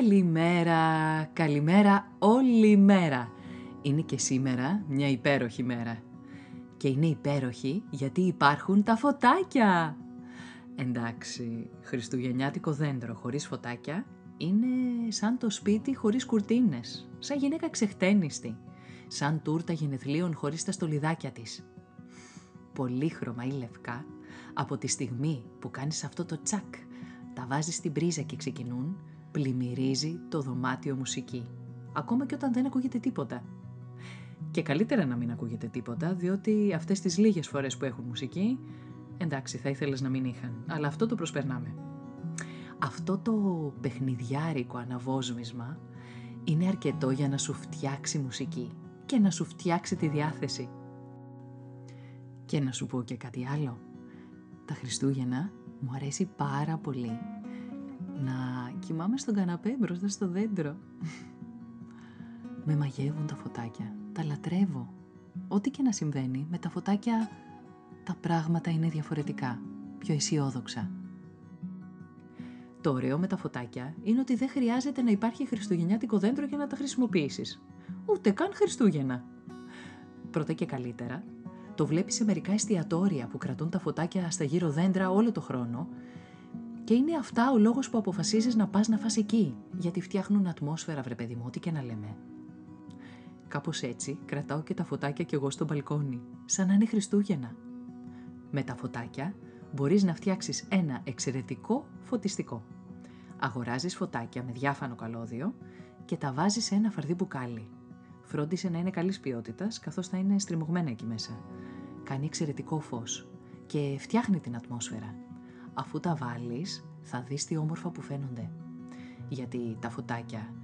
Καλημέρα, καλημέρα όλη μέρα. Είναι και σήμερα μια υπέροχη μέρα. Και είναι υπέροχη γιατί υπάρχουν τα φωτάκια. Εντάξει, χριστουγεννιάτικο δέντρο χωρίς φωτάκια είναι σαν το σπίτι χωρίς κουρτίνες, σαν γυναίκα ξεχτένιστη, σαν τούρτα γενεθλίων χωρίς τα στολιδάκια της. Πολύχρωμα ή λευκά, από τη στιγμή που κάνεις αυτό το τσακ, τα βάζεις στην πρίζα και ξεκινούν, πλημμυρίζει το δωμάτιο μουσική. Ακόμα και όταν δεν ακούγεται τίποτα. Και καλύτερα να μην ακούγεται τίποτα, διότι αυτές τις λίγες φορές που έχουν μουσική, εντάξει θα ήθελες να μην είχαν, αλλά αυτό το προσπερνάμε. Αυτό το παιχνιδιάρικο αναβόσμισμα είναι αρκετό για να σου φτιάξει μουσική και να σου φτιάξει τη διάθεση. Και να σου πω και κάτι άλλο. Τα Χριστούγεννα μου αρέσει πάρα πολύ να κοιμάμαι στον καναπέ μπροστά στο δέντρο. Με μαγεύουν τα φωτάκια, τα λατρεύω. Ό,τι και να συμβαίνει, με τα φωτάκια τα πράγματα είναι διαφορετικά, πιο αισιόδοξα. Το ωραίο με τα φωτάκια είναι ότι δεν χρειάζεται να υπάρχει χριστουγεννιάτικο δέντρο για να τα χρησιμοποιήσεις. Ούτε καν Χριστούγεννα. Πρώτα και καλύτερα, το βλέπεις σε μερικά εστιατόρια που κρατούν τα φωτάκια στα γύρω δέντρα όλο το χρόνο και είναι αυτά ο λόγος που αποφασίζεις να πας να φας εκεί, γιατί φτιάχνουν ατμόσφαιρα βρε παιδί μου, ό,τι και να λέμε. Κάπως έτσι κρατάω και τα φωτάκια κι εγώ στο μπαλκόνι, σαν να είναι Χριστούγεννα. Με τα φωτάκια μπορείς να φτιάξεις ένα εξαιρετικό φωτιστικό. Αγοράζεις φωτάκια με διάφανο καλώδιο και τα βάζεις σε ένα φαρδί μπουκάλι. Φρόντισε να είναι καλής ποιότητας, καθώς θα είναι στριμωγμένα εκεί μέσα. Κάνει εξαιρετικό φως και φτιάχνει την ατμόσφαιρα αφού τα βάλεις θα δεις τι όμορφα που φαίνονται. Γιατί τα φωτάκια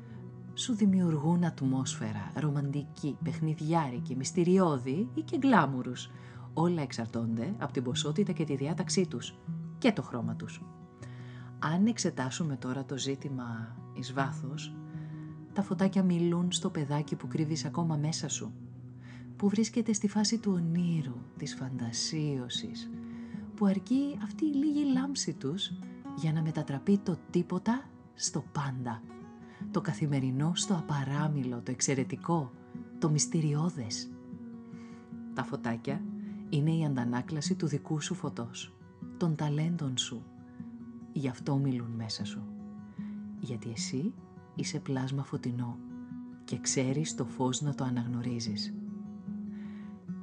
σου δημιουργούν ατμόσφαιρα ρομαντική, παιχνιδιάρικη, μυστηριώδη ή και γκλάμουρους. Όλα εξαρτώνται από την ποσότητα και τη διάταξή τους και το χρώμα τους. Αν εξετάσουμε τώρα το ζήτημα εις βάθος, τα φωτάκια μιλούν στο παιδάκι που κρύβεις ακόμα μέσα σου, που βρίσκεται στη φάση του ονείρου, της φαντασίωσης, που αρκεί αυτή η λίγη λάμψη τους για να μετατραπεί το τίποτα στο πάντα. Το καθημερινό στο απαράμιλο, το εξαιρετικό, το μυστηριώδες. Τα φωτάκια είναι η αντανάκλαση του δικού σου φωτός, των ταλέντων σου. Γι' αυτό μιλούν μέσα σου. Γιατί εσύ είσαι πλάσμα φωτεινό και ξέρεις το φως να το αναγνωρίζεις.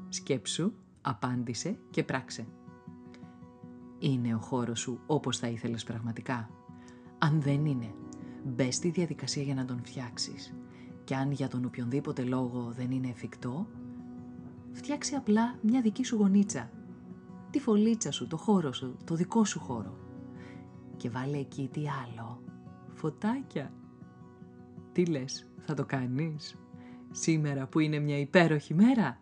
Σκέψου, απάντησε και πράξε. Είναι ο χώρος σου όπως θα ήθελες πραγματικά. Αν δεν είναι, μπε στη διαδικασία για να τον φτιάξεις. Και αν για τον οποιονδήποτε λόγο δεν είναι εφικτό, φτιάξε απλά μια δική σου γωνίτσα. Τη φωλίτσα σου, το χώρο σου, το δικό σου χώρο. Και βάλε εκεί τι άλλο. Φωτάκια. Τι λες, θα το κάνεις; Σήμερα που είναι μια υπέροχη μέρα.